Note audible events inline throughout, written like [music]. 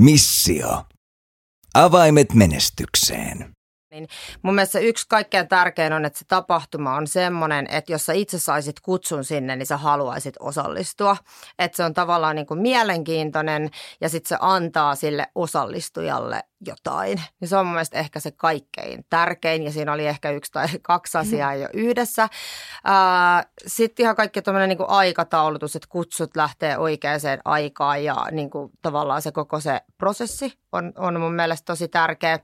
Missio. Avaimet menestykseen. Niin mun mielestä yksi kaikkein tärkein on, että se tapahtuma on semmoinen, että jos sä itse saisit kutsun sinne, niin sä haluaisit osallistua. Että se on tavallaan niin kuin mielenkiintoinen ja sitten se antaa sille osallistujalle jotain. Ja se on mun mielestä ehkä se kaikkein tärkein ja siinä oli ehkä yksi tai kaksi asiaa jo yhdessä. Sitten ihan kaikki tämmöinen niin aikataulutus, että kutsut lähtee oikeaan aikaan ja niin kuin tavallaan se koko se prosessi on, on mun mielestä tosi tärkeä.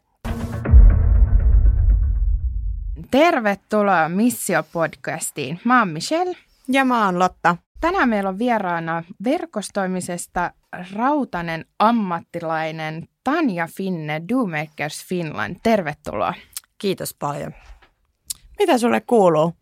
Tervetuloa Missio-podcastiin. Mä oon Michelle. Ja mä oon Lotta. Tänään meillä on vieraana verkostoimisesta rautanen ammattilainen Tanja Finne Domakers Finland. Tervetuloa. Kiitos paljon. Mitä sulle kuuluu?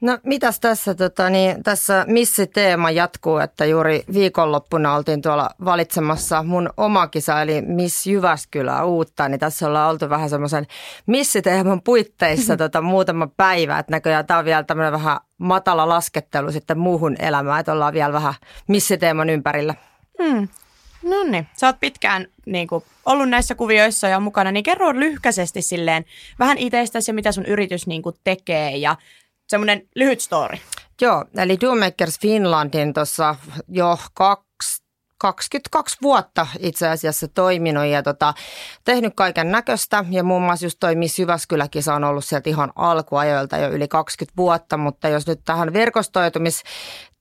No mitäs tässä, tota, niin, tässä teema jatkuu, että juuri viikonloppuna oltiin tuolla valitsemassa mun oma kisa, eli Miss Jyväskylä uutta, niin tässä ollaan oltu vähän semmoisen missiteeman puitteissa tota, muutama päivä, että näköjään tämä on vielä tämmöinen vähän matala laskettelu sitten muuhun elämään, että ollaan vielä vähän missiteeman ympärillä. Hmm. No niin, sä oot pitkään niin kuin, ollut näissä kuvioissa ja mukana, niin kerro lyhkäisesti silleen vähän itsestäsi ja mitä sun yritys niin kuin, tekee ja semmoinen lyhyt story. Joo, eli Doommakers Finlandin tuossa jo kaksi 22 vuotta itse asiassa toiminut ja tota, tehnyt kaiken näköistä. Ja muun muassa just toi Miss Jyväskyläkin on ollut sieltä ihan alkuajoilta jo yli 20 vuotta. Mutta jos nyt tähän verkostoitumis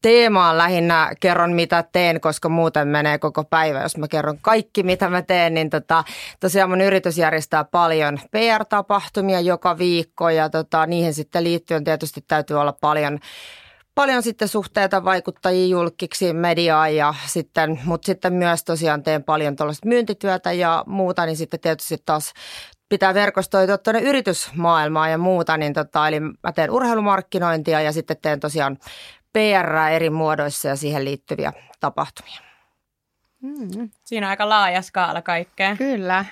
teemaan lähinnä kerron, mitä teen, koska muuten menee koko päivä. Jos mä kerron kaikki, mitä mä teen, niin tota, tosiaan mun yritys järjestää paljon PR-tapahtumia joka viikko ja tota, niihin sitten liittyen tietysti täytyy olla paljon paljon sitten suhteita vaikuttajia julkiksi mediaa ja sitten, mutta sitten myös tosiaan teen paljon tuollaista myyntityötä ja muuta, niin sitten tietysti taas pitää verkostoitua tuonne yritysmaailmaan ja muuta, niin tota, eli mä teen urheilumarkkinointia ja sitten teen tosiaan PR eri muodoissa ja siihen liittyviä tapahtumia. Mm, siinä on aika laaja skaala kaikkea. Kyllä.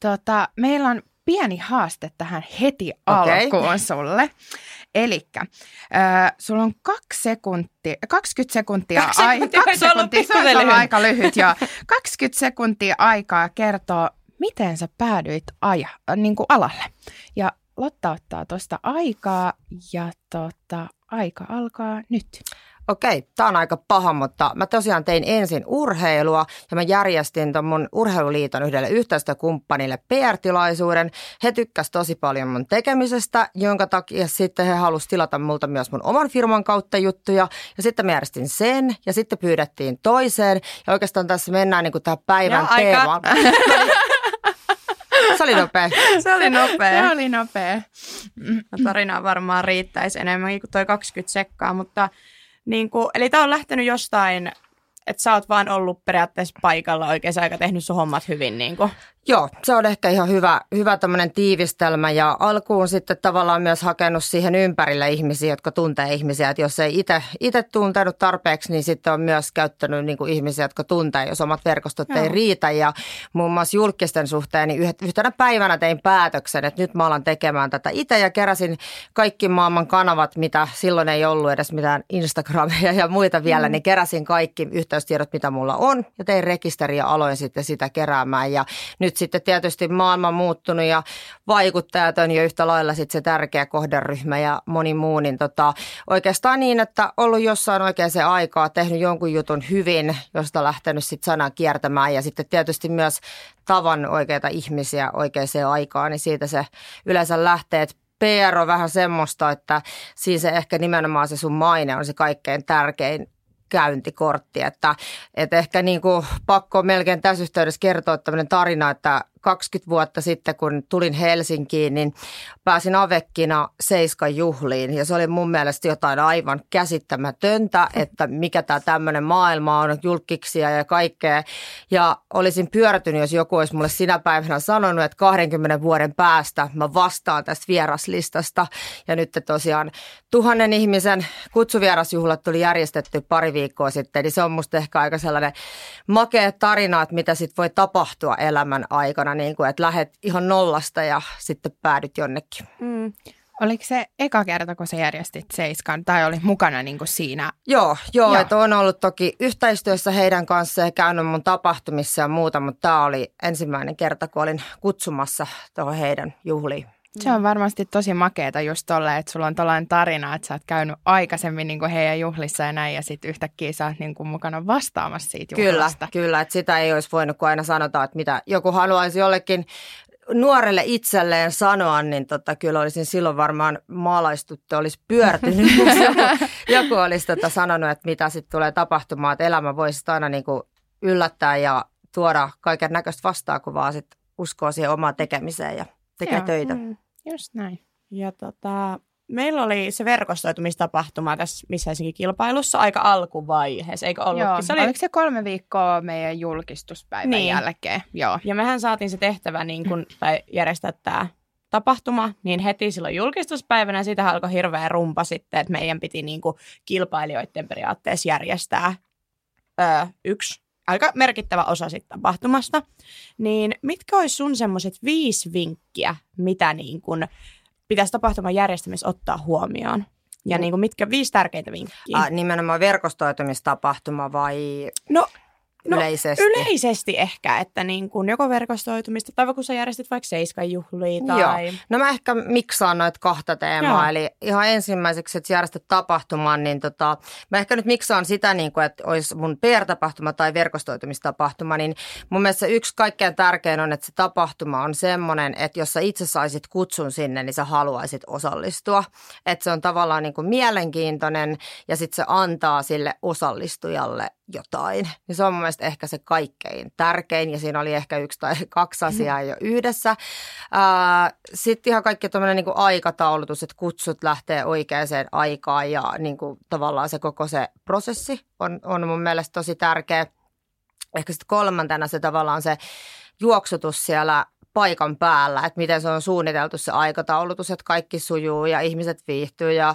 Tota, meillä on pieni haaste tähän heti okay. alkuun sulle. Eli äh, sulla on kaksi sekuntia, 20 sekuntia, kaksi sekuntia, ai, kaksi sekuntia se on lyhyt. aika lyhyt, joo. [laughs] 20 sekuntia aikaa kertoa, miten sä päädyit aja, äh, niin kuin alalle. Ja Lotta ottaa tuosta aikaa ja tota, aika alkaa nyt. Okei, tämä on aika paha, mutta mä tosiaan tein ensin urheilua ja mä järjestin ton mun urheiluliiton yhdelle yhteistyökumppanille PR-tilaisuuden. He tykkäsivät tosi paljon mun tekemisestä, jonka takia sitten he halusivat tilata multa myös mun oman firman kautta juttuja. Ja sitten mä järjestin sen ja sitten pyydettiin toiseen. Ja oikeastaan tässä mennään niin kuin tähän päivän ja teemaan. [laughs] Se oli [laughs] nopea. Se oli nopea. Se oli nopea. Tarinaa varmaan riittäisi enemmänkin kuin toi 20 sekkaa, mutta niin kuin, eli tämä on lähtenyt jostain että sä oot vaan ollut periaatteessa paikalla oikein aika tehnyt sun hommat hyvin. Niin kuin. Joo, se on ehkä ihan hyvä, hyvä tämmöinen tiivistelmä ja alkuun sitten tavallaan myös hakenut siihen ympärille ihmisiä, jotka tuntee ihmisiä. Että jos ei itse tuntenut tarpeeksi, niin sitten on myös käyttänyt niin kuin ihmisiä, jotka tuntee, jos omat verkostot Joo. ei riitä. Ja muun muassa julkisten suhteen, niin yhtenä päivänä tein päätöksen, että nyt mä alan tekemään tätä itse ja keräsin kaikki maailman kanavat, mitä silloin ei ollut edes mitään Instagramia ja muita vielä, mm. niin keräsin kaikki yhteystiedot, mitä mulla on ja tein rekisteriä ja aloin sitten sitä keräämään. Ja nyt sitten tietysti maailma muuttunut ja vaikuttajat on jo yhtä lailla sitten se tärkeä kohderyhmä ja moni muu, niin tota, oikeastaan niin, että ollut jossain oikeaan se aikaa, tehnyt jonkun jutun hyvin, josta lähtenyt sitten sanan kiertämään ja sitten tietysti myös tavan oikeita ihmisiä oikeaan aikaan, niin siitä se yleensä lähtee, että PR on vähän semmoista, että siinä se ehkä nimenomaan se sun maine on se kaikkein tärkein käyntikortti. Että, että ehkä niin kuin pakko melkein tässä yhteydessä kertoa tämmöinen tarina, että 20 vuotta sitten, kun tulin Helsinkiin, niin pääsin Avekkina Seiskan juhliin. Ja se oli mun mielestä jotain aivan käsittämätöntä, että mikä tämä tämmöinen maailma on, julkiksia ja kaikkea. Ja olisin pyörtynyt, jos joku olisi mulle sinä päivänä sanonut, että 20 vuoden päästä mä vastaan tästä vieraslistasta. Ja nyt tosiaan tuhannen ihmisen kutsuvierasjuhlat tuli järjestetty pari viikkoa sitten. Niin se on musta ehkä aika sellainen makea tarina, että mitä sitten voi tapahtua elämän aikana niin kuin, että lähdet ihan nollasta ja sitten päädyt jonnekin. Mm. Oliko se eka kerta, kun sä järjestit Seiskan, tai oli mukana niin kuin siinä? Joo, joo, Joo. että on ollut toki yhteistyössä heidän kanssa ja käynyt mun tapahtumissa ja muuta, mutta tämä oli ensimmäinen kerta, kun olin kutsumassa tuohon heidän juhliin. Se on varmasti tosi makeeta just tolle, että sulla on tällainen tarina, että sä oot käynyt aikaisemmin niin kuin heidän juhlissa ja näin, ja sitten yhtäkkiä sä oot niin kuin mukana vastaamassa siitä Kyllä, juhlasta. kyllä, että sitä ei olisi voinut, kun aina sanotaan, että mitä joku haluaisi jollekin nuorelle itselleen sanoa, niin tota, kyllä olisin silloin varmaan maalaistuttu, olisi pyörtynyt, [laughs] jos joku, joku olisi tota sanonut, että mitä sitten tulee tapahtumaan, että elämä voisi aina niin kuin yllättää ja tuoda kaiken näköistä vastaakuvaa, sit uskoo siihen omaan tekemiseen ja tekee Joo. töitä. Mm. Just näin. Ja tota, meillä oli se verkostoitumistapahtuma tässä missä Helsingin kilpailussa aika alkuvaiheessa, eikö ollutkin? Joo, se oli, oliko se kolme viikkoa meidän julkistuspäivän Niin. jälkeen? Joo. Ja mehän saatiin se tehtävä niin kun, tai järjestää tämä tapahtuma, niin heti silloin julkistuspäivänä siitä alkoi hirveä rumpa sitten, että meidän piti niin kuin kilpailijoiden periaatteessa järjestää öö, yksi aika merkittävä osa sitten tapahtumasta. Niin mitkä olisi sun semmoiset viisi vinkkiä, mitä niin kun pitäisi tapahtuman järjestämisessä ottaa huomioon? Ja No. niin kuin mitkä viisi tärkeintä vinkkiä? Ah, nimenomaan verkostoitumistapahtuma vai no, no yleisesti? yleisesti ehkä, että niin kun joko verkostoitumista, tai kun sä järjestit vaikka Seiskan juhlia tai... No mä ehkä miksaan noita kahta teemaa, Joo. eli ihan ensimmäiseksi, että järjestät tapahtuman, niin tota, mä ehkä nyt miksaan sitä, niin kuin, että olisi mun PR-tapahtuma tai verkostoitumistapahtuma, niin mun mielestä yksi kaikkein tärkein on, että se tapahtuma on semmoinen, että jos sä itse saisit kutsun sinne, niin sä haluaisit osallistua. Että se on tavallaan niin kuin mielenkiintoinen ja sitten se antaa sille osallistujalle jotain. Niin se on mun mielestä ehkä se kaikkein tärkein ja siinä oli ehkä yksi tai kaksi asiaa jo yhdessä. Sitten ihan kaikki tämmöinen niin aikataulutus, että kutsut lähtee oikeaan aikaan ja niin kuin tavallaan se koko se prosessi on, on mun mielestä tosi tärkeä. Ehkä sitten kolmantena se tavallaan se juoksutus siellä paikan päällä, että miten se on suunniteltu se aikataulutus, että kaikki sujuu ja ihmiset viihtyy ja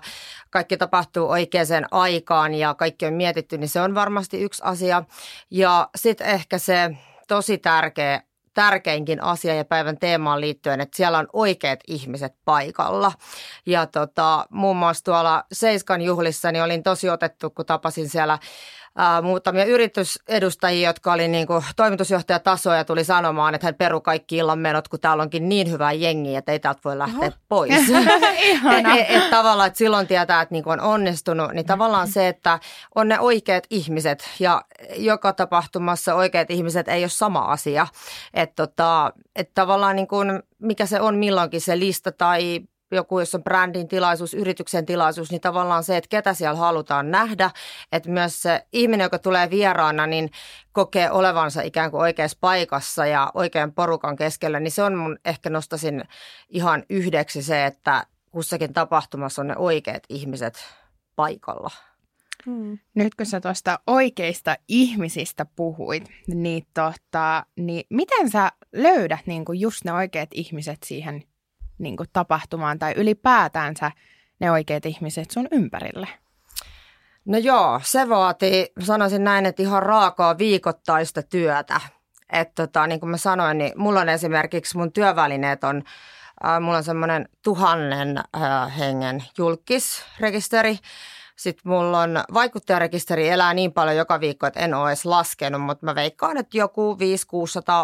kaikki tapahtuu oikeaan aikaan ja kaikki on mietitty, niin se on varmasti yksi asia. Ja sitten ehkä se tosi tärkeä tärkeinkin asia ja päivän teemaan liittyen, että siellä on oikeat ihmiset paikalla. Ja tota, muun muassa tuolla Seiskan juhlissa niin olin tosi otettu, kun tapasin siellä ää, muutamia yritysedustajia, jotka oli niin kuin toimitusjohtajatasoa ja tuli sanomaan, että hän peru kaikki illan menot, kun täällä onkin niin hyvää jengiä, että ei täältä voi lähteä Oho. pois. [laughs] Ihana. et, et, et tavallaan, että silloin tietää, että niin on onnistunut, niin tavallaan se, että on ne oikeat ihmiset ja joka tapahtumassa oikeat ihmiset ei ole sama asia. Että tota, et tavallaan niin kuin, mikä se on milloinkin se lista tai joku, jos on brändin tilaisuus, yrityksen tilaisuus, niin tavallaan se, että ketä siellä halutaan nähdä, että myös se ihminen, joka tulee vieraana, niin kokee olevansa ikään kuin oikeassa paikassa ja oikean porukan keskellä, niin se on mun ehkä nostasin ihan yhdeksi se, että kussakin tapahtumassa on ne oikeat ihmiset paikalla. Hmm. Nyt kun sä tuosta oikeista ihmisistä puhuit, niin, tota, niin miten sä löydät niin kuin just ne oikeat ihmiset siihen niin kuin tapahtumaan tai ylipäätänsä ne oikeat ihmiset sun ympärille? No joo, se vaatii, sanoisin näin, että ihan raakaa viikoittaista työtä. Että tota, niin kuin mä sanoin, niin mulla on esimerkiksi mun työvälineet on, äh, mulla on semmoinen tuhannen äh, hengen julkisrekisteri. Sitten mulla on vaikuttajarekisteri elää niin paljon joka viikko, että en ole edes laskenut, mutta mä veikkaan, että joku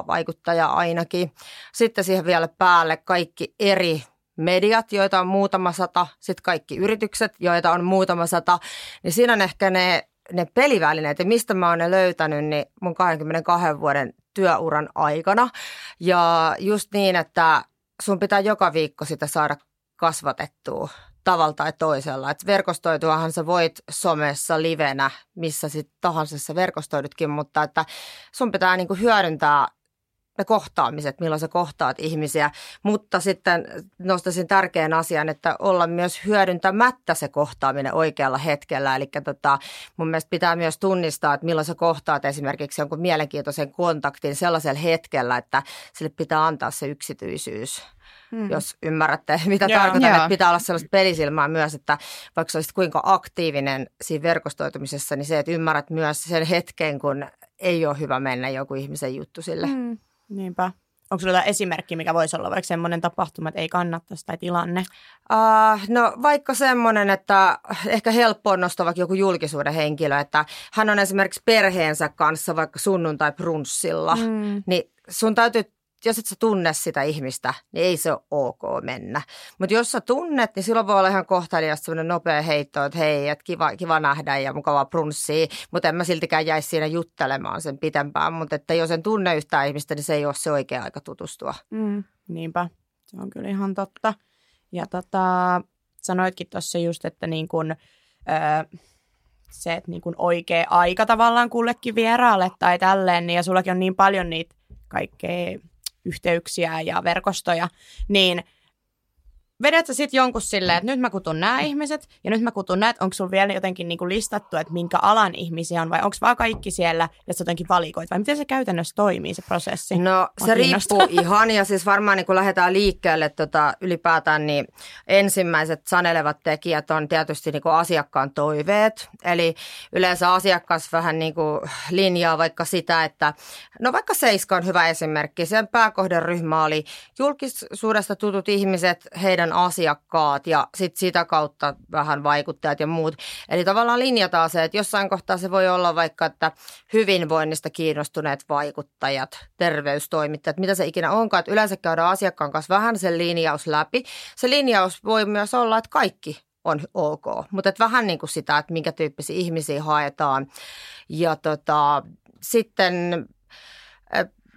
500-600 vaikuttajaa ainakin. Sitten siihen vielä päälle kaikki eri mediat, joita on muutama sata, sitten kaikki yritykset, joita on muutama sata, niin siinä on ehkä ne, ne pelivälineet ja mistä mä oon ne löytänyt niin mun 22 vuoden työuran aikana. Ja just niin, että sun pitää joka viikko sitä saada kasvatettua tavalla tai toisella. Et verkostoituahan sä voit somessa livenä, missä sitten tahansa sä verkostoidutkin, mutta että sun pitää niinku hyödyntää ne kohtaamiset, milloin sä kohtaat ihmisiä, mutta sitten nostaisin tärkeän asian, että olla myös hyödyntämättä se kohtaaminen oikealla hetkellä. Eli tota, mun mielestä pitää myös tunnistaa, että milloin sä kohtaat esimerkiksi jonkun mielenkiintoisen kontaktin sellaisella hetkellä, että sille pitää antaa se yksityisyys. Mm. jos ymmärrätte, [laughs] mitä Joo. tarkoitan. Joo. Että pitää olla sellaista pelisilmää myös, että vaikka olisit kuinka aktiivinen siinä verkostoitumisessa, niin se, että ymmärrät myös sen hetken, kun ei ole hyvä mennä joku ihmisen juttu sille. Mm. Niinpä. onko sinulla esimerkki, mikä voisi olla vaikka semmoinen tapahtuma, että ei kannattaisi tai tilanne? Uh, no vaikka semmoinen, että ehkä helppo on nostaa vaikka joku julkisuuden henkilö, että hän on esimerkiksi perheensä kanssa vaikka sunnuntai brunssilla, mm. niin sun täytyy jos et sä tunne sitä ihmistä, niin ei se ole ok mennä. Mutta jos sä tunnet, niin silloin voi olla ihan kohtelias sellainen nopea heitto, että hei, että kiva, kiva nähdä ja mukavaa brunssia, mutta en mä siltikään jäisi siinä juttelemaan sen pitempään. Mutta että jos en tunne yhtään ihmistä, niin se ei ole se oikea aika tutustua. Mm, niinpä, se on kyllä ihan totta. Ja tota, sanoitkin tuossa just, että niin kun, öö, se, että niin kun oikea aika tavallaan kullekin vieraalle tai tälleen, niin ja sullakin on niin paljon niitä kaikkea yhteyksiä ja verkostoja, niin vedät sä sitten jonkun silleen, että nyt mä kutun nämä ihmiset ja nyt mä kutun näitä, onko sulla vielä jotenkin niinku listattu, että minkä alan ihmisiä on vai onko vaan kaikki siellä ja sä jotenkin valikoit vai miten se käytännössä toimii se prosessi? No se riippuu [laughs] ihan ja siis varmaan niin kun lähdetään liikkeelle tota, ylipäätään niin ensimmäiset sanelevat tekijät on tietysti niin asiakkaan toiveet. Eli yleensä asiakas vähän niin linjaa vaikka sitä, että no vaikka Seiska on hyvä esimerkki. Sen pääkohderyhmä oli julkisuudesta tutut ihmiset, heidän meidän asiakkaat ja sit sitä kautta vähän vaikuttajat ja muut. Eli tavallaan linjataan se, että jossain kohtaa se voi olla vaikka, että hyvinvoinnista kiinnostuneet vaikuttajat, terveystoimittajat, mitä se ikinä onkaan. Että yleensä käydään asiakkaan kanssa vähän sen linjaus läpi. Se linjaus voi myös olla, että kaikki on ok, mutta vähän niin kuin sitä, että minkä tyyppisiä ihmisiä haetaan. Ja tota, sitten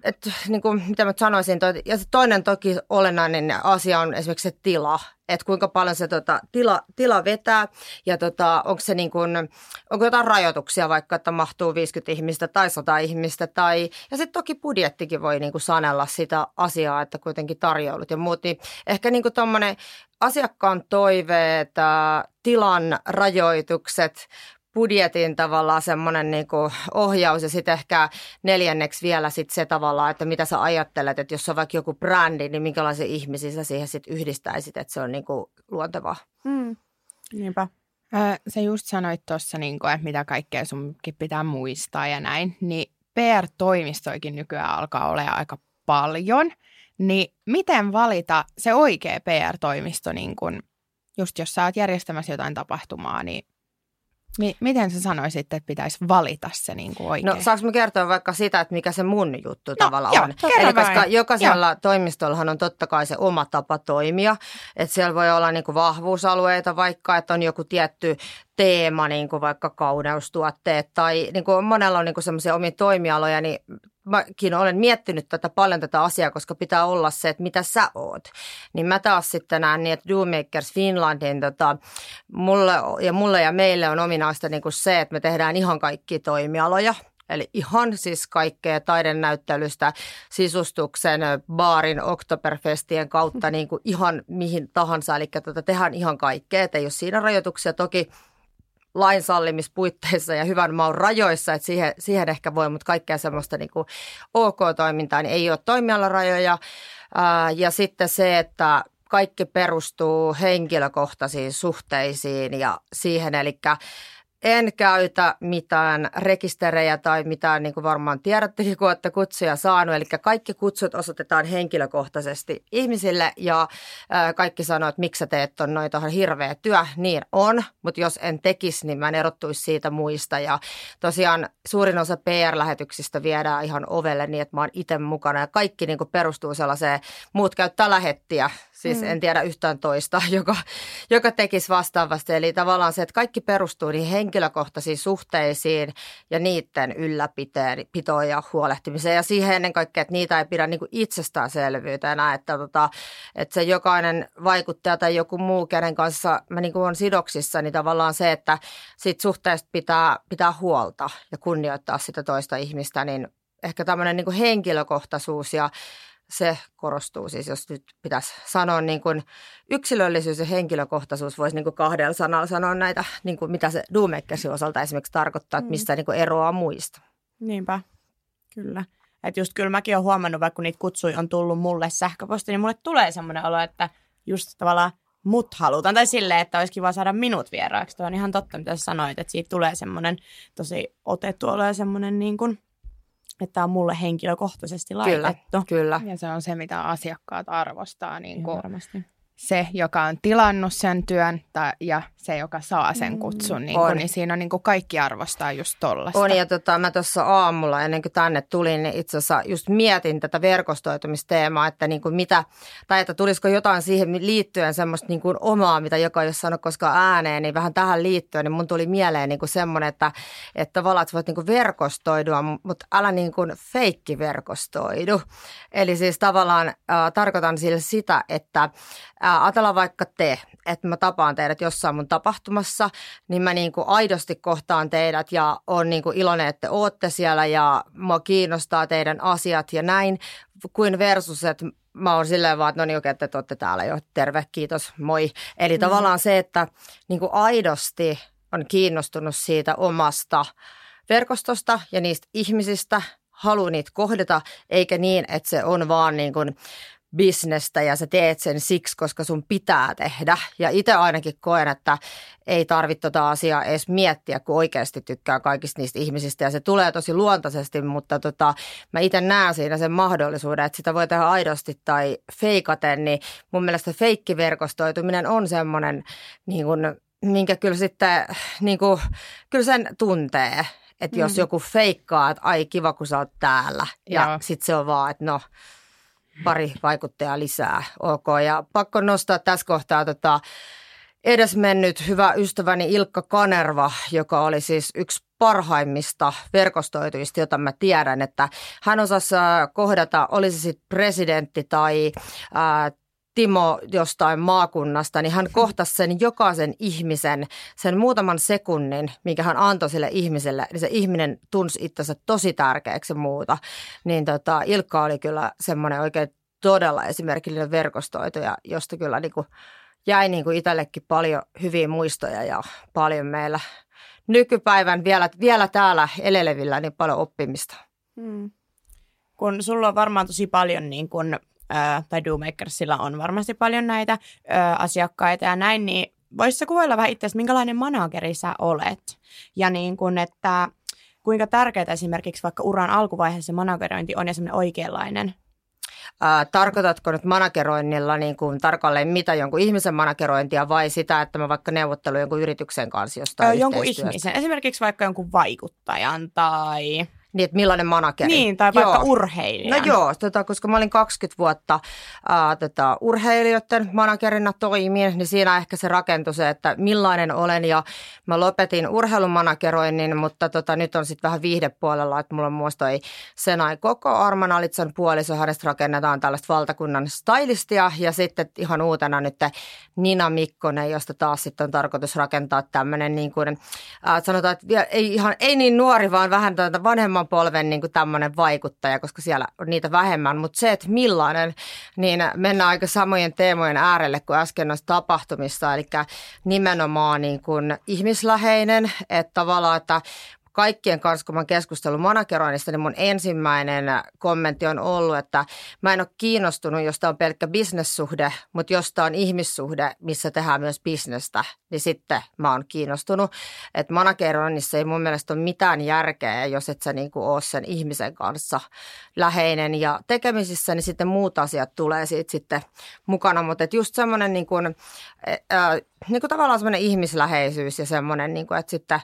että niin kuin, mitä mä sanoisin, toi, ja se toinen toki olennainen asia on esimerkiksi se tila, että kuinka paljon se tota, tila, tila vetää ja tota, onko se niin kuin, onko jotain rajoituksia vaikka, että mahtuu 50 ihmistä tai 100 ihmistä tai, ja sitten toki budjettikin voi niin kuin sanella sitä asiaa, että kuitenkin tarjoulut ja muut, niin ehkä niin kuin asiakkaan toiveet, tilan rajoitukset, budjetin tavallaan semmoinen niin ohjaus ja sitten ehkä neljänneksi vielä sit se tavallaan, että mitä sä ajattelet, että jos on vaikka joku brändi, niin minkälaisia ihmisiä sä siihen sitten yhdistäisit, että se on niin kuin luontevaa. Mm. Niinpä. Sä just sanoit tuossa, niin kuin, että mitä kaikkea sunkin pitää muistaa ja näin, niin PR-toimistoikin nykyään alkaa olla aika paljon. Niin miten valita se oikea PR-toimisto, niin kun, just jos sä oot järjestämässä jotain tapahtumaa, niin Mi- miten sä sanoisit, että pitäisi valita se niin kuin oikein? No saanko mä kertoa vaikka sitä, että mikä se mun juttu no, tavallaan joo, on? Eli koska jokaisella joo. toimistollahan on totta kai se oma tapa toimia. Että siellä voi olla niin kuin vahvuusalueita vaikka, että on joku tietty teema, niin kuin vaikka kauneustuotteet tai niin kuin monella on niin semmoisia omia toimialoja, niin mäkin olen miettinyt tätä paljon tätä asiaa, koska pitää olla se, että mitä sä oot. Niin mä taas sitten näen niin, että Doommakers Finlandin, tota, mulle, ja mulle ja meille on ominaista niin kuin se, että me tehdään ihan kaikki toimialoja. Eli ihan siis kaikkea taidennäyttelystä, sisustuksen, baarin, Oktoberfestien kautta [laughs] niin kuin ihan mihin tahansa. Eli tota, tehdään ihan kaikkea, että ei ole siinä rajoituksia. Toki lain sallimispuitteissa ja hyvän maun rajoissa, että siihen, siihen ehkä voi, mutta kaikkea semmoista niin kuin OK-toimintaa niin ei ole toimialarajoja. Ja sitten se, että kaikki perustuu henkilökohtaisiin suhteisiin ja siihen, eli en käytä mitään rekisterejä tai mitään, niin kuin varmaan tiedättekin, kun olette kutsuja saanut. Eli kaikki kutsut osoitetaan henkilökohtaisesti ihmisille ja kaikki sanoo, että miksi sä teet on noin tuohon hirveä työ. Niin on, mutta jos en tekisi, niin mä en erottuisi siitä muista. Ja tosiaan suurin osa PR-lähetyksistä viedään ihan ovelle niin, että mä oon itse mukana ja kaikki niin kuin perustuu sellaiseen, muut käyttää lähettiä, Siis mm. en tiedä yhtään toista, [laughs] joka, joka tekisi vastaavasti. Eli tavallaan se, että kaikki perustuu niin henkilökohtaisiin suhteisiin ja niiden ylläpitoon ja huolehtimiseen. Ja siihen ennen kaikkea, että niitä ei pidä niin kuin itsestäänselvyytenä, että, tota, että se jokainen vaikuttaja tai joku muu, kenen kanssa mä niin kuin on sidoksissa, niin tavallaan se, että siitä suhteesta pitää, pitää huolta ja kunnioittaa sitä toista ihmistä, niin ehkä tämmöinen niin henkilökohtaisuus ja se korostuu siis, jos nyt pitäisi sanoa niin kuin yksilöllisyys ja henkilökohtaisuus, voisi niin kuin kahdella sanalla sanoa näitä, niin kuin mitä se Doommakersin osalta esimerkiksi tarkoittaa, että mm. mistä niin kuin eroaa muista. Niinpä, kyllä. Että just kyllä mäkin olen huomannut, vaikka kun niitä kutsui on tullut mulle sähköposti, niin mulle tulee semmoinen olo, että just tavallaan mut halutaan. Tai silleen, että olisi kiva saada minut vieraaksi. Tuo on ihan totta, mitä sä sanoit, että siitä tulee semmoinen tosi otettu olo ja semmoinen niin kuin – että tämä on mulle henkilökohtaisesti Kyllä, laitettu. kyllä. Ja se on se, mitä asiakkaat arvostaa. Niin kuin varmasti. Se, joka on tilannut sen työn tai, ja se, joka saa sen kutsun. Niin, kuin, On. niin siinä on niin kuin kaikki arvostaa just tollasta. On ja tota, mä tuossa aamulla ennen kuin tänne tulin, niin itse asiassa just mietin tätä verkostoitumisteemaa, että niin kuin mitä, tai että tulisiko jotain siihen liittyen semmoista niin kuin omaa, mitä joka ei ole sanonut koskaan ääneen, niin vähän tähän liittyen, niin mun tuli mieleen niin kuin semmoinen, että, että tavallaan että voit niin kuin verkostoidua, mutta älä niin kuin feikkiverkostoidu. Eli siis tavallaan äh, tarkoitan sille sitä, että äh, ajatellaan vaikka te, että mä tapaan teidät jossain mun tapahtumassa, niin mä niin kuin aidosti kohtaan teidät ja on niin kuin iloinen, että ootte siellä ja mua kiinnostaa teidän asiat ja näin, kuin versus, että mä oon silleen vaan, että no niin okei, että te olette täällä jo, terve, kiitos, moi. Eli mm. tavallaan se, että niin kuin aidosti on kiinnostunut siitä omasta verkostosta ja niistä ihmisistä, haluaa niitä kohdata, eikä niin, että se on vaan niin kuin bisnestä ja sä teet sen siksi, koska sun pitää tehdä. Ja itse ainakin koen, että ei tarvitse tota asiaa edes miettiä, kun oikeasti tykkää kaikista niistä ihmisistä. Ja se tulee tosi luontaisesti, mutta tota, mä itse näen siinä sen mahdollisuuden, että sitä voi tehdä aidosti tai feikaten. Niin mun mielestä feikkiverkostoituminen on semmoinen, niin kuin, minkä kyllä sitten, niin kuin, kyllä sen tuntee. Että jos Mm. joku feikkaa, että ai kiva kun sä oot täällä. Ja sitten se on vaan, että no pari vaikuttajaa lisää. Ok, ja pakko nostaa tässä kohtaa tota, edesmennyt hyvä ystäväni Ilkka Kanerva, joka oli siis yksi parhaimmista verkostoituista, jota mä tiedän, että hän osasi ää, kohdata, oli se sitten presidentti tai ää, Timo jostain maakunnasta, niin hän kohtasi sen jokaisen ihmisen, sen muutaman sekunnin, minkä hän antoi sille ihmiselle, niin se ihminen tunsi itsensä tosi tärkeäksi muuta. Niin tota, Ilkka oli kyllä semmoinen oikein todella esimerkillinen verkostoituja, josta kyllä niin kuin jäi niin kuin itsellekin paljon hyviä muistoja ja paljon meillä nykypäivän vielä, vielä täällä elelevillä niin paljon oppimista. Hmm. Kun sulla on varmaan tosi paljon, niin kun, ää, tai Domakersilla on varmasti paljon näitä ää, asiakkaita ja näin, niin voisitko kuvailla vähän itse, minkälainen manageri sä olet? Ja niin kun, että kuinka tärkeää esimerkiksi vaikka uran alkuvaiheessa managerointi on ja semmoinen oikeanlainen? Tarkoitatko nyt manageroinnilla niin kuin tarkalleen mitä jonkun ihmisen managerointia vai sitä, että mä vaikka neuvottelu jonkun yrityksen kanssa jostain jonkun ihmisen, esimerkiksi vaikka jonkun vaikuttajan tai... Niin, että millainen manageri? Niin, tai vaikka Joo. urheilijan. No joo, tota, koska mä olin 20 vuotta ää, tota, urheilijoiden managerina toimin, niin siinä ehkä se rakentui se, että millainen olen ja mä lopetin urheilumanageroinnin, mutta tota, nyt on sitten vähän viihdepuolella, että mulla on muassa toi Senai Koko Arman Alitsan puoliso, hänestä rakennetaan tällaista valtakunnan stylistia ja sitten ihan uutena nyt Nina Mikkonen, josta taas sitten on tarkoitus rakentaa tämmöinen niin kuin, ää, sanotaan, että ei, ihan, ei niin nuori, vaan vähän tuota vanhemman polven niin kuin tämmöinen vaikuttaja, koska siellä on niitä vähemmän. Mutta se, että millainen, niin mennään aika samojen teemojen äärelle kuin äsken noista tapahtumista, eli nimenomaan niin kuin ihmisläheinen, että tavallaan, että kaikkien kanssa, kun mä oon keskustellut manageroinnista, niin mun ensimmäinen kommentti on ollut, että mä en ole kiinnostunut, jos tää on pelkkä bisnessuhde, mutta jos tää on ihmissuhde, missä tehdään myös bisnestä, niin sitten mä oon kiinnostunut. Että manageroinnissa ei mun mielestä ole mitään järkeä, jos et sä niinku ole sen ihmisen kanssa läheinen ja tekemisissä, niin sitten muut asiat tulee siitä sitten mukana. Mutta just semmoinen niinku, ää, niinku tavallaan semmoinen ihmisläheisyys ja semmoinen, niinku, että sitten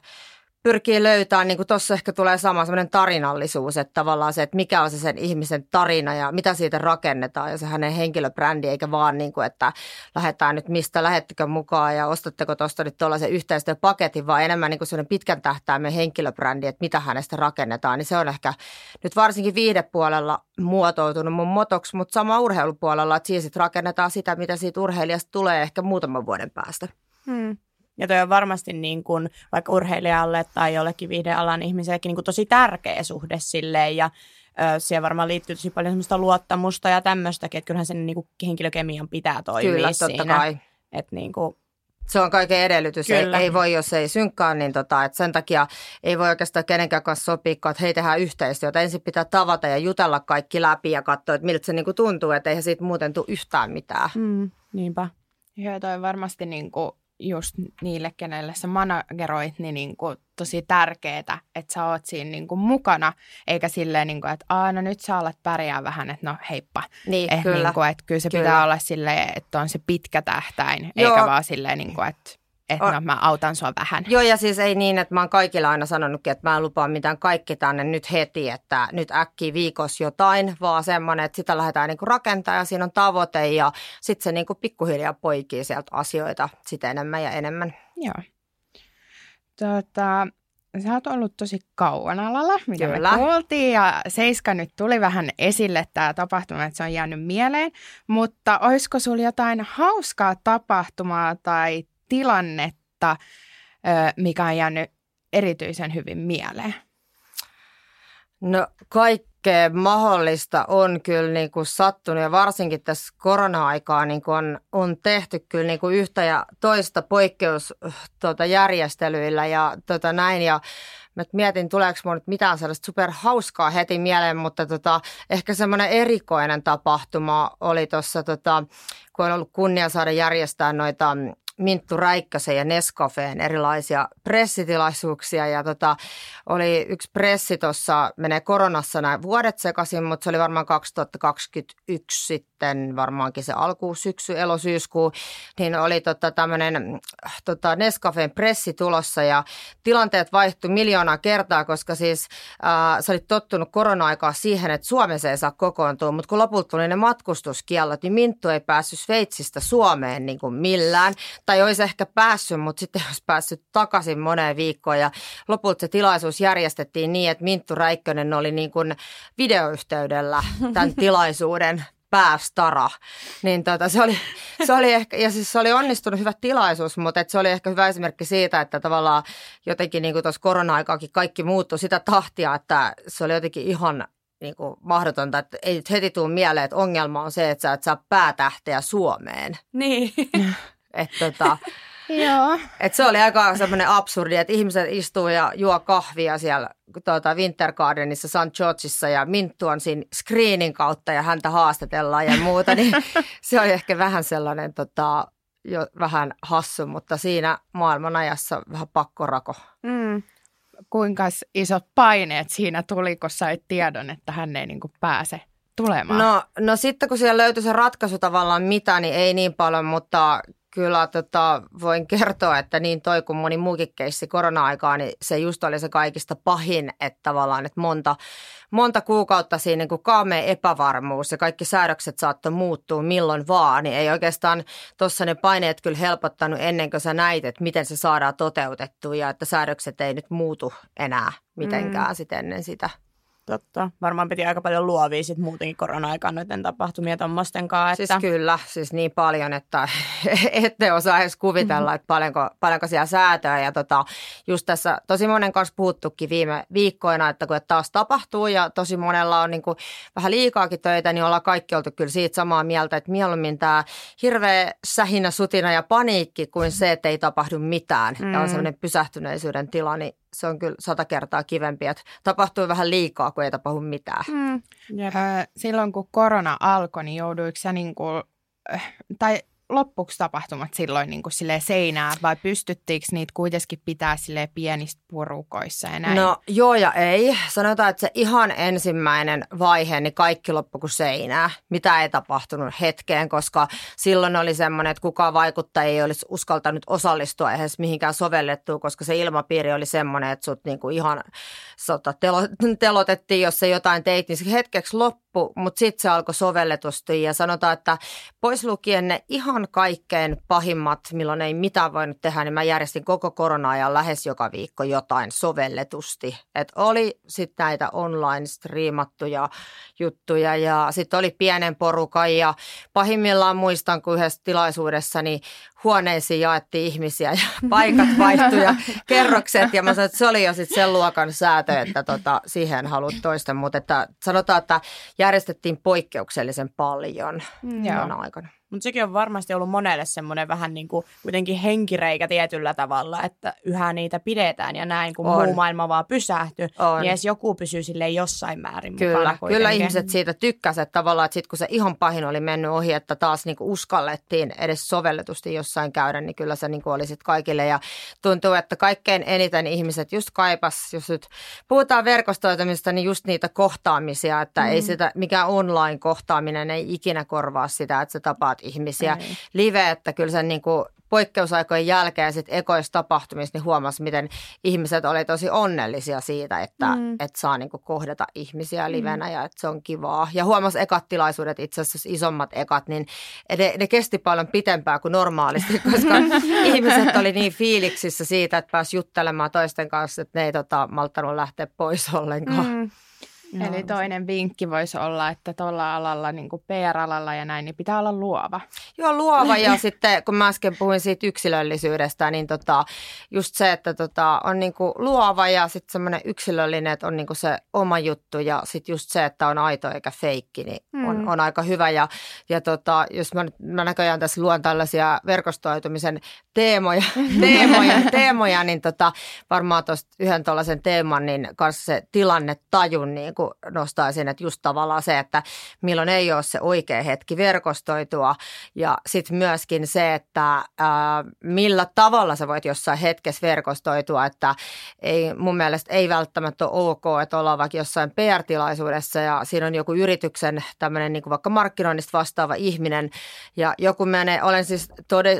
pyrkii löytämään, niin kuin tuossa ehkä tulee sama semmoinen tarinallisuus, että tavallaan se, että mikä on se sen ihmisen tarina ja mitä siitä rakennetaan ja se hänen henkilöbrändi, eikä vaan niin kuin, että lähdetään nyt mistä, lähettekö mukaan ja ostatteko tuosta nyt tuollaisen yhteistyöpaketin, vaan enemmän niin kuin semmoinen pitkän tähtäimen henkilöbrändi, että mitä hänestä rakennetaan, niin se on ehkä nyt varsinkin viihdepuolella muotoutunut mun motoksi, mutta sama urheilupuolella, että siinä sitten rakennetaan sitä, mitä siitä urheilijasta tulee ehkä muutaman vuoden päästä. Hmm. Ja toi on varmasti niin kuin, vaikka urheilijalle tai jollekin viihdealan ihmisellekin niin kuin tosi tärkeä suhde silleen ja ö, siihen varmaan liittyy tosi paljon semmoista luottamusta ja tämmöistäkin, että kyllähän sen niin kuin henkilökemian pitää toimia Kyllä, totta siinä. kai. Että niin kuin, Se on kaiken edellytys. Ei, Kyllä. ei voi, jos ei synkkaa, niin tota, et sen takia ei voi oikeastaan kenenkään kanssa sopia, että hei tehdään yhteistyötä. Ensin pitää tavata ja jutella kaikki läpi ja katsoa, että miltä se niinku tuntuu, että eihän siitä muuten tule yhtään mitään. mm, niinpä. Joo, toi on varmasti niin kuin just niille, kenelle sä manageroit, niin, niin kuin tosi tärkeää, että sä oot siinä niin kuin mukana, eikä silleen, niin kuin, että Aa, no nyt sä alat pärjää vähän, että no heippa. Niin, Eh, kyllä. Niin kuin, että kyllä se Kyllä. pitää olla silleen, että on se pitkä tähtäin, Joo. eikä vaan silleen, niin kuin, että, että no mä autan sua vähän. Joo, ja siis ei niin, että mä oon kaikille aina sanonutkin, että mä en lupaa mitään kaikki tänne nyt heti, että nyt äkkiä viikossa jotain, vaan semmoinen, että sitä lähdetään niinku rakentaa ja siinä on tavoite ja sitten se niinku pikkuhiljaa poikii sieltä asioita sitä enemmän ja enemmän. Joo. Tota, sä oot ollut tosi kauan alalla, mitä Kyllä. me kuultiin, ja Seiska nyt tuli vähän esille tämä tapahtuma, että se on jäänyt mieleen, mutta olisiko sulla jotain hauskaa tapahtumaa tai tilannetta, mikä on jäänyt erityisen hyvin mieleen? No kaikkea mahdollista on kyllä niin kuin sattunut ja varsinkin tässä korona-aikaa niin kuin on, on tehty kyllä niin kuin yhtä ja toista poikkeusjärjestelyillä tota, järjestelyillä ja tota, näin ja mä mietin, tuleeko mun nyt mitään sellaista superhauskaa heti mieleen, mutta tota, ehkä semmoinen erikoinen tapahtuma oli tuossa, tota, kun on ollut kunnia saada järjestää noita Minttu Räikkösen ja Nescafeen erilaisia pressitilaisuuksia. Ja tota, oli yksi pressi tuossa, menee koronassa nämä vuodet sekaisin, mutta se oli varmaan 2021 sitten, varmaankin se alku syksy, elosyyskuu, niin oli tota tämmöinen tota Nescafeen pressi tulossa ja tilanteet vaihtui miljoonaa kertaa, koska siis äh, sä olit tottunut korona-aikaa siihen, että Suomessa ei saa kokoontua, mutta kun lopulta tuli ne matkustuskiellot, niin Minttu ei päässyt Sveitsistä Suomeen niin kuin millään, tai olisi ehkä päässyt, mutta sitten olisi päässyt takaisin moneen viikkoon ja lopulta se tilaisuus järjestettiin niin, että Minttu Räikkönen oli niin kuin videoyhteydellä tämän [laughs] tilaisuuden päästara. Niin tota, se, oli, se oli ehkä, ja siis se oli onnistunut hyvä tilaisuus, mutta et se oli ehkä hyvä esimerkki siitä, että tavallaan jotenkin niin tuossa korona-aikaakin kaikki muuttui sitä tahtia, että se oli jotenkin ihan niin kuin mahdotonta, että ei nyt heti tule mieleen, että ongelma on se, että sä et saa päätähteä Suomeen. Niin. [laughs] Että tota, [laughs] Joo. et se oli aika semmoinen absurdi, että ihmiset istuu ja juo kahvia siellä tuota, Winter Gardenissa St. Georgeissa ja Minttu on siinä screenin kautta ja häntä haastatellaan ja muuta, niin [laughs] se oli ehkä vähän sellainen tota, jo vähän hassu, mutta siinä maailmanajassa vähän pakkorako. Mm. Kuinka isot paineet siinä tuli, kun sait tiedon, että hän ei niin pääse tulemaan? No, no sitten kun siellä löytyi se ratkaisu tavallaan mitä, niin ei niin paljon, mutta kyllä tota, voin kertoa, että niin toi kuin moni muukin keissi korona-aikaa, niin se just oli se kaikista pahin, että tavallaan että monta, monta kuukautta siinä niin kuin kaamea epävarmuus ja kaikki säädökset saattoi muuttua milloin vaan, niin ei oikeastaan tuossa ne paineet kyllä helpottanut ennen kuin sä näit, että miten se saadaan toteutettua ja että säädökset ei nyt muutu enää mitenkään mm. sitten ennen sitä. Totta. Varmaan piti aika paljon luovia sit muutenkin korona-aikaan noiden tapahtumia tuommoisten kanssa. Siis Että... kyllä, siis niin paljon, että [laughs] ette osaa edes kuvitella, että paljonko, paljonko siellä säätöä. Ja tota, just tässä tosi monen kanssa puhuttukin viime viikkoina, että kun taas tapahtuu ja tosi monella on niin kuin vähän liikaakin töitä, niin ollaan kaikki oltu kyllä siitä samaa mieltä, että mieluummin tämä hirveä sähinä, sutina ja paniikki kuin se, että ei tapahdu mitään. Mm. Ja on sellainen pysähtyneisyyden tila, niin se on kyllä sata kertaa kivempi, että tapahtuu vähän liikaa, kun ei tapahdu mitään. Mm. Jep. Silloin kun korona alkoi, niin jouduiko sä niin kuin, tai loppuksi tapahtumat silloin niin kuin silleen seinään, vai pystyttiinkö niitä kuitenkin pitää sille pienistä purukoissa ja näin? No joo ja ei. Sanotaan, että se ihan ensimmäinen vaihe, niin kaikki loppu kuin seinää. Mitä ei tapahtunut hetkeen, koska silloin oli semmoinen, että kukaan vaikuttaja ei olisi uskaltanut osallistua edes mihinkään sovellettuun, koska se ilmapiiri oli semmoinen, että sut niinku ihan sota, telo, telotettiin, jos se jotain teit, niin se hetkeksi loppu, mutta sitten se alkoi sovelletusti ja sanotaan, että pois lukien ne ihan kaikkein pahimmat, milloin ei mitään voinut tehdä, niin mä järjestin koko korona-ajan lähes joka viikko jotain sovelletusti. Et oli sitten näitä online-striimattuja juttuja ja sitten oli pienen porukan ja pahimmillaan muistan, kun yhdessä tilaisuudessa niin huoneisiin jaettiin ihmisiä ja [laughs] paikat vaihtui ja kerrokset ja mä sanoin, että se oli jo sitten sen luokan säätö, että tota, siihen haluat toista, mutta että sanotaan, että järjestettiin poikkeuksellisen paljon tuona aikana. Mutta sekin on varmasti ollut monelle semmoinen vähän niin kuin kuitenkin henkireikä tietyllä tavalla, että yhä niitä pidetään ja näin, kun On. muu maailma vaan pysähtyy, On. niin edes joku pysyy silleen jossain määrin Kyllä, mukana kyllä ihmiset siitä tykkäsivät tavallaan, että sitten kun se ihan pahin oli mennyt ohi, että taas niinku uskallettiin edes sovelletusti jossain käydä, niin kyllä se niinku oli sit kaikille. Ja tuntuu, että kaikkein eniten ihmiset just kaipas, jos nyt puhutaan verkostoitumista, niin just niitä kohtaamisia, että mm. ei sitä, mikä online-kohtaaminen ei ikinä korvaa sitä, että sä tapaat ihmisiä Ei. live, että kyllä sen niinku poikkeusaikojen jälkeen sitten ekoissa tapahtumissa niin huomasi, miten ihmiset oli tosi onnellisia siitä, että, mm. Mm. että saa niinku kohdata ihmisiä livenä mm. ja että se on kivaa. Ja huomasi ekat tilaisuudet, itse asiassa isommat ekat, niin ne, ne kesti paljon pitempää kuin normaalisti, [laughs] koska ihmiset oli niin fiiliksissä siitä, että pääsi juttelemaan toisten kanssa, että ne ei tota, malttanut lähteä pois ollenkaan. Mm. Mm. Eli toinen vinkki voisi olla, että tuolla alalla, niin kuin PR-alalla ja näin, niin pitää olla luova. Joo, luova ja [laughs] sitten kun mä äsken puhuin siitä yksilöllisyydestä, niin tota, just se, että tota, on niinku luova ja sitten semmoinen yksilöllinen, että on niinku se oma juttu ja sitten just se, että on aito eikä feikki, niin on, Mm. on aika hyvä. Ja, ja tota, jos mä, mä näköjään tässä luon tällaisia verkostoitumisen teemoja, [laughs] teemoja, teemoja niin tota, varmaan tuosta yhden tuollaisen teeman, niin kanssa se tilannetajun niin kuin nostaisin, että just tavallaan se, että milloin ei ole se oikea hetki verkostoitua. Ja sitten myöskin se, että ää, millä tavalla sä voit jossain hetkessä verkostoitua, että ei, mun mielestä ei välttämättä ole ok, että ollaan vaikka jossain PR-tilaisuudessa ja siinä on joku yrityksen tämmöinen niin kuin vaikka markkinoinnista vastaava ihminen. Ja joku menee, olen siis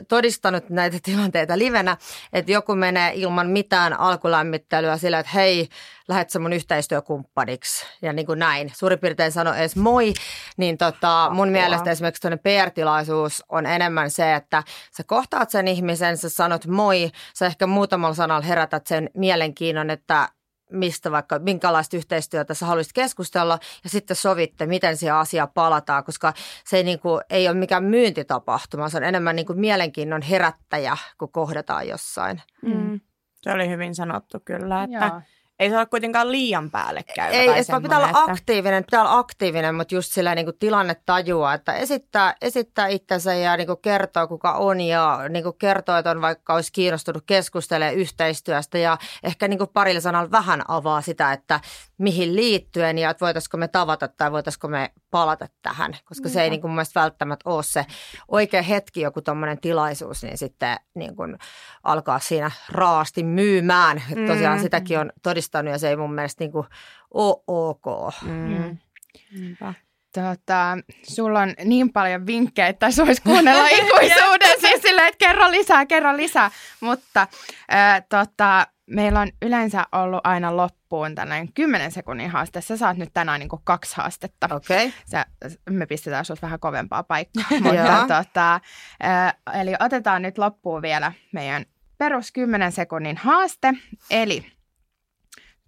todistanut näitä tilanteita livenä, että joku menee ilman mitään alkulämmittelyä sillä, että hei, lähet sä mun yhteistyökumppaniksi. Ja niin kuin näin. Suurin piirtein sano edes moi, niin tota, mun mielestä esimerkiksi tuonne PR-tilaisuus on enemmän se, että sä kohtaat sen ihmisen, sä sanot moi, sä ehkä muutamalla sanalla herätät sen mielenkiinnon, että mistä vaikka, minkälaista yhteistyötä sä haluaisit keskustella ja sitten sovitte, miten siihen asiaan palataan, koska se ei, niin kuin, ei ole mikään myyntitapahtuma, se on enemmän niin kuin mielenkiinnon herättäjä, kun kohdataan jossain. Mm. Se oli hyvin sanottu kyllä, että Joo. Ei ole kuitenkaan liian päällekkäyvä. Ei, tai että vaan pitää olla semmoinen, aktiivinen, pitää olla aktiivinen, mutta just sillä niin kuin tilanne tajua, että esittää, esittää itsensä ja niin kuin kertoo kuka on ja niin kuin kertoo, että on vaikka olisi kiinnostunut keskustelemaan yhteistyöstä ja ehkä niin kuin parilla sanalla vähän avaa sitä, että mihin liittyen ja että voitaisiko me tavata tai voitaisiko me palata tähän, koska se ei niin kuin mun mielestä välttämättä ole se oikea hetki, joku tuommoinen tilaisuus, niin sitten niin kuin alkaa siinä raasti myymään. Mm. Tosiaan sitäkin on todistanut ja se ei mun mielestä niin kuin ole ok. Mm. Mm. Niinpä. Tota, sulla on niin paljon vinkkejä, että tässä voisi kuunnella [laughs] [laughs] ikuisuuden, siis silleen, että kerro lisää, kerro lisää. Mutta äh, tota, meillä on yleensä ollut aina loppuun tällainen 10 sekunnin haaste. Sä saat nyt tänään niin kuin kaksi haastetta. Okei. Okay. Sä, me pistetään sut vähän kovempaa paikkaa. [laughs] Mutta, tota, äh, eli otetaan nyt loppuun vielä meidän perus 10 sekunnin haaste. Eli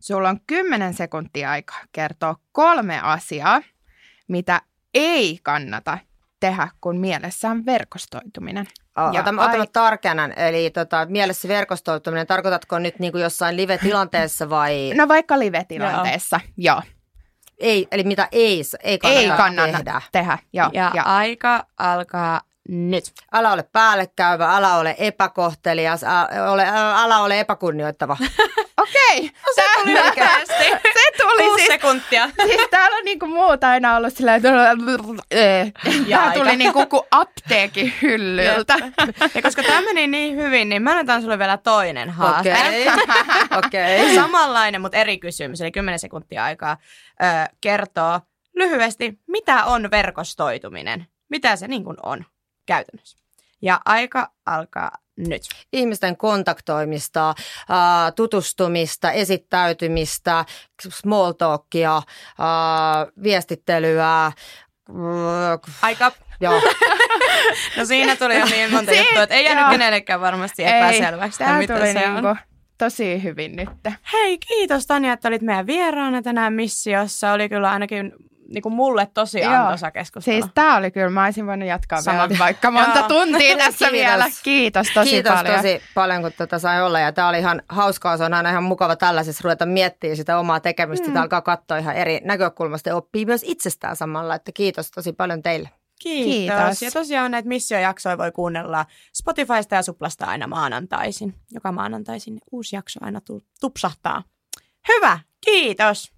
sulla on 10 sekuntia aikaa kertoa kolme asiaa, mitä ei kannata tehdä, kun mielessä on verkostoituminen. Ja Otan, ai- otan tarkennan, eli tota, mielessä verkostoituminen, tarkoitatko nyt niin kuin jossain live-tilanteessa vai [laughs] No vaikka live-tilanteessa, joo. joo. ei, eli mitä ei, ei kannata, Ei kannata tehdä. tehdä. Joo, Ja ja. aika alkaa nyt. Älä ole päällekäyvä, älä ole epäkohtelias, älä ole, älä ole epäkunnioittava. [laughs] Okei, No se tuli nopeasti. [laughs] se tuli Kuusi siis, sekuntia. [laughs] siis täällä on niinku muuta aina ollut sillä että Tämä tuli niinku kuin apteekin hyllyltä. Ja koska tämä meni niin hyvin, niin mä annetaan sulle vielä toinen haaste. Okei, okei. Samanlainen, mutta eri kysymys, eli 10 sekuntia aikaa kertoo lyhyesti, mitä on verkostoituminen. Mitä se niin kuin on käytännössä. Ja aika alkaa nyt. Ihmisten kontaktoimista, tutustumista, esittäytymistä, small talkia, viestittelyä. Aika, Joo, [laughs] no siinä tuli jo niin monta Si- juttua, että ei jäänyt kenellekään varmasti epäselväksi, Tämä mitä tuli se on. niinku tosi hyvin nyt. Hei, kiitos Tanja, että olit meidän vieraana tänään missiossa. Oli kyllä ainakin niin kuin mulle tosi Joo. antoisa keskustelu. Siis tää oli kyllä, mä olisin voinut jatkaa Sama. vielä vaikka monta tuntia [laughs] tässä Kiitos. vielä. Kiitos tosi Kiitos paljon. tosi paljon, kun tätä sai olla. Ja tämä oli ihan hauskaa. Se on aina ihan mukava tällaisessa ruveta miettimään sitä omaa tekemistä. Mm. Alkaa katsoa ihan eri näkökulmasta ja oppii myös itsestään samalla. Että kiitos tosi paljon teille. Kiitos. Kiitos. Ja tosiaan näitä missiojaksoja voi kuunnella Spotifysta ja Suplasta aina maanantaisin. Joka maanantaisin uusi jakso aina tu- tupsahtaa. Hyvä, kiitos.